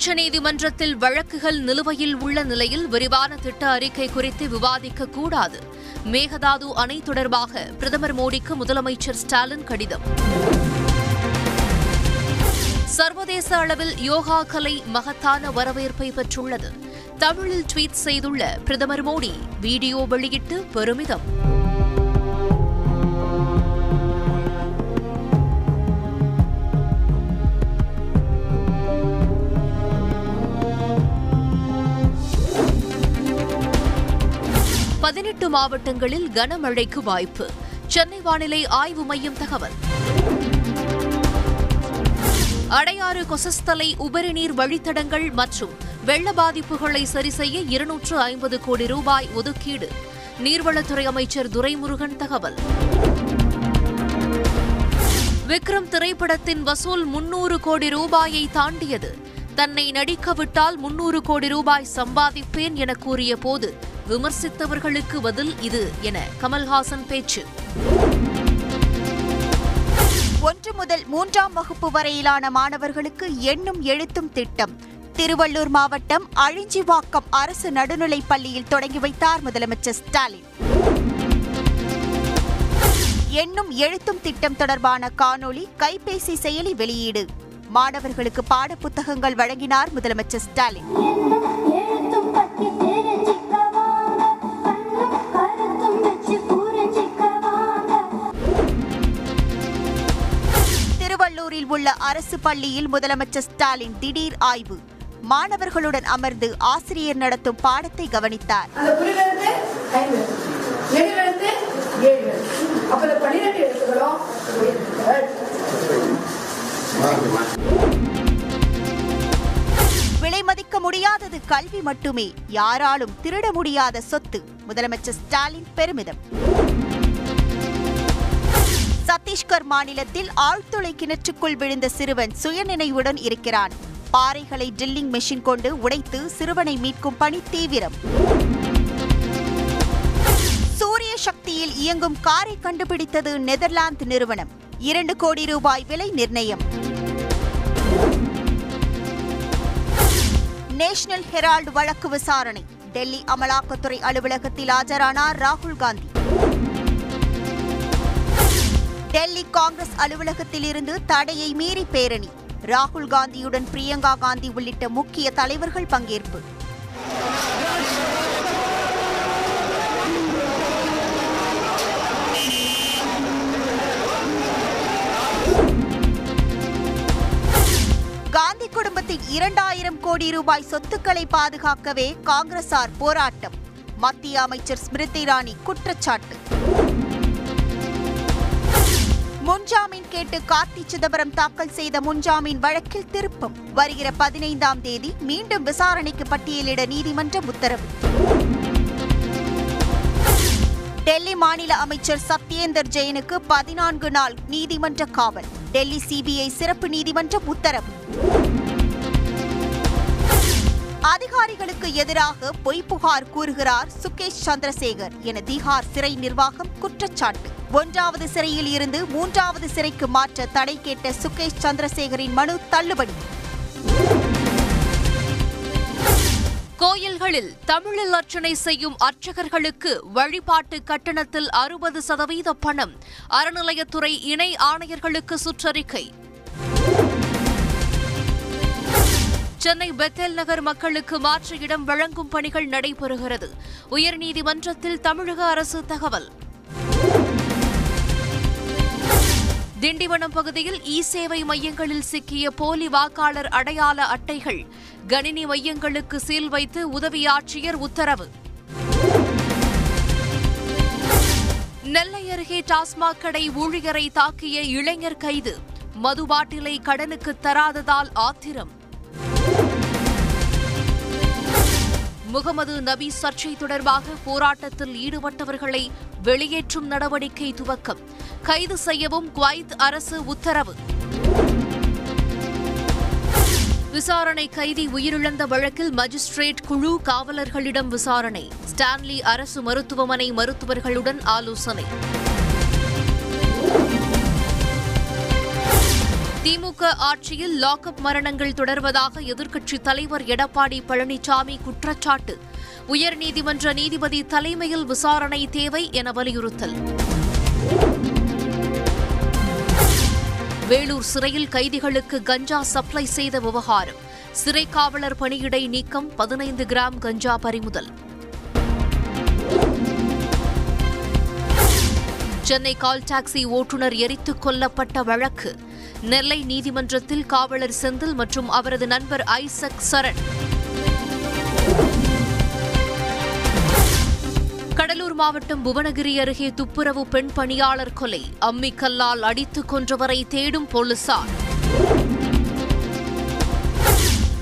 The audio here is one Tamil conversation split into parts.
உச்சநீதிமன்றத்தில் வழக்குகள் நிலுவையில் உள்ள நிலையில் விரிவான திட்ட அறிக்கை குறித்து விவாதிக்க கூடாது மேகதாது அணை தொடர்பாக பிரதமர் மோடிக்கு முதலமைச்சர் ஸ்டாலின் கடிதம். சர்வதேச அளவில் யோகா கலை மகத்தான வரவேற்பை பெற்றுள்ளது. தமிழில் ட்வீட் செய்துள்ள பிரதமர் மோடி வீடியோ வெளியிட்டு பெருமிதம். மாவட்டங்களில் கனமழைக்கு வாய்ப்பு. சென்னை வானிலை ஆய்வு மையம் தகவல். அடையாறு கொசஸ்தலை உபரிநீர் வழித்தடங்கள் மற்றும் வெள்ள பாதிப்புகளை சரிசெய்ய இருநூற்று ஐம்பது கோடி ரூபாய் ஒதுக்கீடு. நீர்வளத்துறை அமைச்சர் துரைமுருகன் தகவல். விக்ரம் திரைப்படத்தின் வசூல் முன்னூறு கோடி ரூபாயை தாண்டியது. தன்னை நடிக்க விட்டால் முன்னூறு கோடி ரூபாய் சம்பாதிப்பேன் என கூறிய போது விமர்சித்தவர்களுக்கு பதில் இது என கமல்ஹாசன் பேச்சு. ஒன்று முதல் மூன்றாம் வகுப்பு வரையிலான மாணவர்களுக்கு எண்ணும் எழுத்தும் திட்டம். திருவள்ளூர் மாவட்டம் அழிஞ்சிவாக்கம் அரசு நடுநிலைப் பள்ளியில் தொடங்கி வைத்தார் முதலமைச்சர் ஸ்டாலின். எண்ணும் எழுத்தும் திட்டம் தொடர்பான காணொளி கைபேசி செயலி வெளியீடு. மாணவர்களுக்கு பாடப்புத்தகங்கள் வழங்கினார் முதலமைச்சர் ஸ்டாலின். உள்ள அரசு பள்ளியில் முதலமைச்சர் ஸ்டாலின் திடீர் ஆய்வு. மாணவர்களுடன் அமர்ந்து ஆசிரியர் நடத்தும் பாடத்தை கவனித்தார். விலை மதிக்க முடியாதது கல்வி மட்டுமே. யாராலும் திருட முடியாத சொத்து. முதலமைச்சர் ஸ்டாலின் பெருமிதம். சத்தீஸ்கர் மாநிலத்தில் ஆழ்துளை கிணற்றுக்குள் விழுந்த சிறுவன் சுயநினைவுடன் இருக்கிறான். பாறைகளை ட்ரில்லிங் மெஷின் கொண்டு உடைத்து சிறுவனை மீட்கும் பணி தீவிரம். சூரிய சக்தியில் இயங்கும் காரை கண்டுபிடித்தது நெதர்லாந்து நிறுவனம். இரண்டு கோடி ரூபாய் விலை நிர்ணயம். நேஷனல் ஹெரால்டு வழக்கு விசாரணை. டெல்லி அமலாக்கத்துறை அலுவலகத்தில் ஆஜரானார் ராகுல் காந்தி. டெல்லி காங்கிரஸ் அலுவலகத்தில் இருந்து தடையை மீறி பேரணி. ராகுல் காந்தியுடன் பிரியங்கா காந்தி உள்ளிட்ட முக்கிய தலைவர்கள் பங்கேற்பு. காந்தி குடும்பத்தின் இரண்டாயிரம் கோடி ரூபாய் சொத்துக்களை பாதுகாக்கவே காங்கிரசார் போராட்டம். மத்திய அமைச்சர் ஸ்மிருதி இரானி குற்றச்சாட்டு. முன்ஜாமீன் கேட்டு கார்த்தி சிதம்பரம் தாக்கல் செய்த முன்ஜாமீன் வழக்கில் திருப்பம். வருகிற பதினைந்தாம் தேதி மீண்டும் விசாரணைக்கு பட்டியலிட நீதிமன்றம் உத்தரவு. டெல்லி மாநில அமைச்சர் சத்யேந்தர் ஜெயினுக்கு பதினான்கு நாள் நீதிமன்ற காவல். டெல்லி சிபிஐ சிறப்பு நீதிமன்றம் உத்தரவு. எதிராக பொய் புகார் கூறுகிறார் சுகேஷ் சந்திரசேகர் என திகார் சிறை நிர்வாகம் குற்றச்சாட்டு. ஒன்றாவது சிறையில் இருந்து மூன்றாவது சிறைக்கு மாற்ற தடை கேட்ட சுகேஷ் சந்திரசேகரின் மனு தள்ளுபடி. கோயில்களில் தமிழில் அர்ச்சனை செய்யும் அர்ச்சகர்களுக்கு வழிபாட்டு கட்டணத்தில் அறுபது சதவீத பணம். அறநிலையத்துறை இணை ஆணையர்களுக்கு சுற்றறிக்கை. சென்னை பெத்தேல் நகர் மக்களுக்கு மாற்று இடம் வழங்கும் பணிகள் நடைபெறுகிறது. உயர்நீதிமன்றத்தில் தமிழக அரசு தகவல். திண்டிவனம் பகுதியில் இ சேவை மையங்களில் சிக்கிய போலி வாக்காளர் அடையாள அட்டைகள். கணினி மையங்களுக்கு சீல் வைத்து உதவி ஆட்சியர் உத்தரவு. நெல்லை அருகே டாஸ்மாக் கடை ஊழியரை தாக்கிய இளைஞர் கைது. மது பாட்டிலை கடனுக்கு தராததால் ஆத்திரம். முகமது நபி சர்ச்சை தொடர்பாக போராட்டத்தில் ஈடுபட்டவர்களை வெளியேற்றும் நடவடிக்கை துவக்கம். கைது செய்யவும் குவைத் அரசு உத்தரவு. விசாரணை கைதி உயிரிழந்த வழக்கில் மஜிஸ்ட்ரேட் குழு காவலர்களிடம் விசாரணை. ஸ்டான்லி அரசு மருத்துவமனை மருத்துவர்களுடன் ஆலோசனை. திமுக ஆட்சியில் லாக்அப் மரணங்கள் தொடர்வதாக எதிர்க்கட்சித் தலைவர் எடப்பாடி பழனிசாமி குற்றச்சாட்டு. உயர்நீதிமன்ற நீதிபதி தலைமையில் விசாரணை தேவை என வலியுறுத்தல். வேலூர் சிறையில் கைதிகளுக்கு கஞ்சா சப்ளை செய்த விவகாரம். சிறை காவலர் பணியிடை நீக்கம் பதினைந்து கிராம் கஞ்சா பறிமுதல். சென்னை கால் டாக்ஸி ஓட்டுநர் எரித்துக் கொல்லப்பட்ட வழக்கு. நெல்லை நீதிமன்றத்தில் காவலர் செந்தில் மற்றும் அவரது நண்பர் ஐசக் சரண். கடலூர் மாவட்டம் புவனகிரி அருகே துப்புரவு பெண் பணியாளர் கொலை. அம்மிக்கல்லால் அடித்துக் கொன்றவரை தேடும் போலீசார்.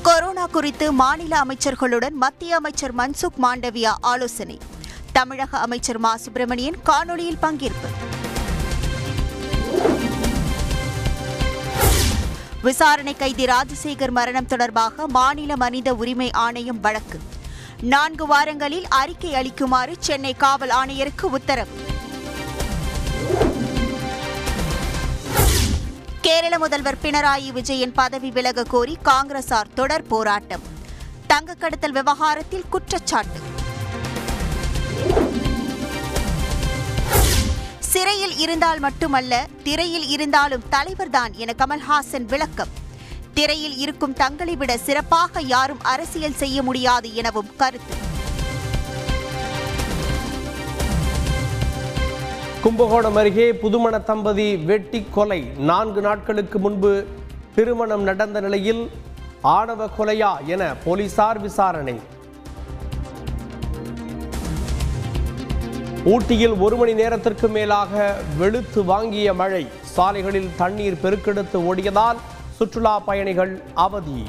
கொரோனா குறித்து மாநில அமைச்சர்களுடன் மத்திய அமைச்சர் மன்சுக் மாண்டவியா ஆலோசனை. தமிழக அமைச்சர் மா. சுப்பிரமணியன் காணொலியில் பங்கேற்பு. விசாரணை கைதி ராஜசேகர் மரணம் தொடர்பாக மாநில மனித உரிமை ஆணையம் வழக்கு. நான்கு வாரங்களில் அறிக்கை அளிக்குமாறு சென்னை காவல் ஆணையருக்கு உத்தரவு. கேரள முதல்வர் பினராயி விஜயன் பதவி விலக கோரி காங்கிரசார் தொடர் போராட்டம். தங்கக்கடத்தல் விவகாரத்தில் குற்றச்சாட்டு. திரையில் இருந்தால் மட்டுமல்ல திரையில் இருந்தாலும் தலைவர்தான் என கமல்ஹாசன் விளக்கம். திரையில் இருக்கும் தங்களை விட சிறப்பாக யாரும் அரசியல் செய்ய முடியாது எனவும் கருத்து. கும்பகோணம் அருகே புதுமண தம்பதி வெட்டி கொலை. நான்கு நாட்களுக்கு முன்பு திருமணம் நடந்த நிலையில் ஆணவ கொலையா என போலீசார் விசாரணை. ஊட்டியில் ஒரு மணி நேரத்திற்கு மேலாக வெளுத்து வாங்கிய மழை. சாலைகளில் தண்ணீர் பெருக்கெடுத்து ஓடியதால் சுற்றுலா பயணிகள் அவதி.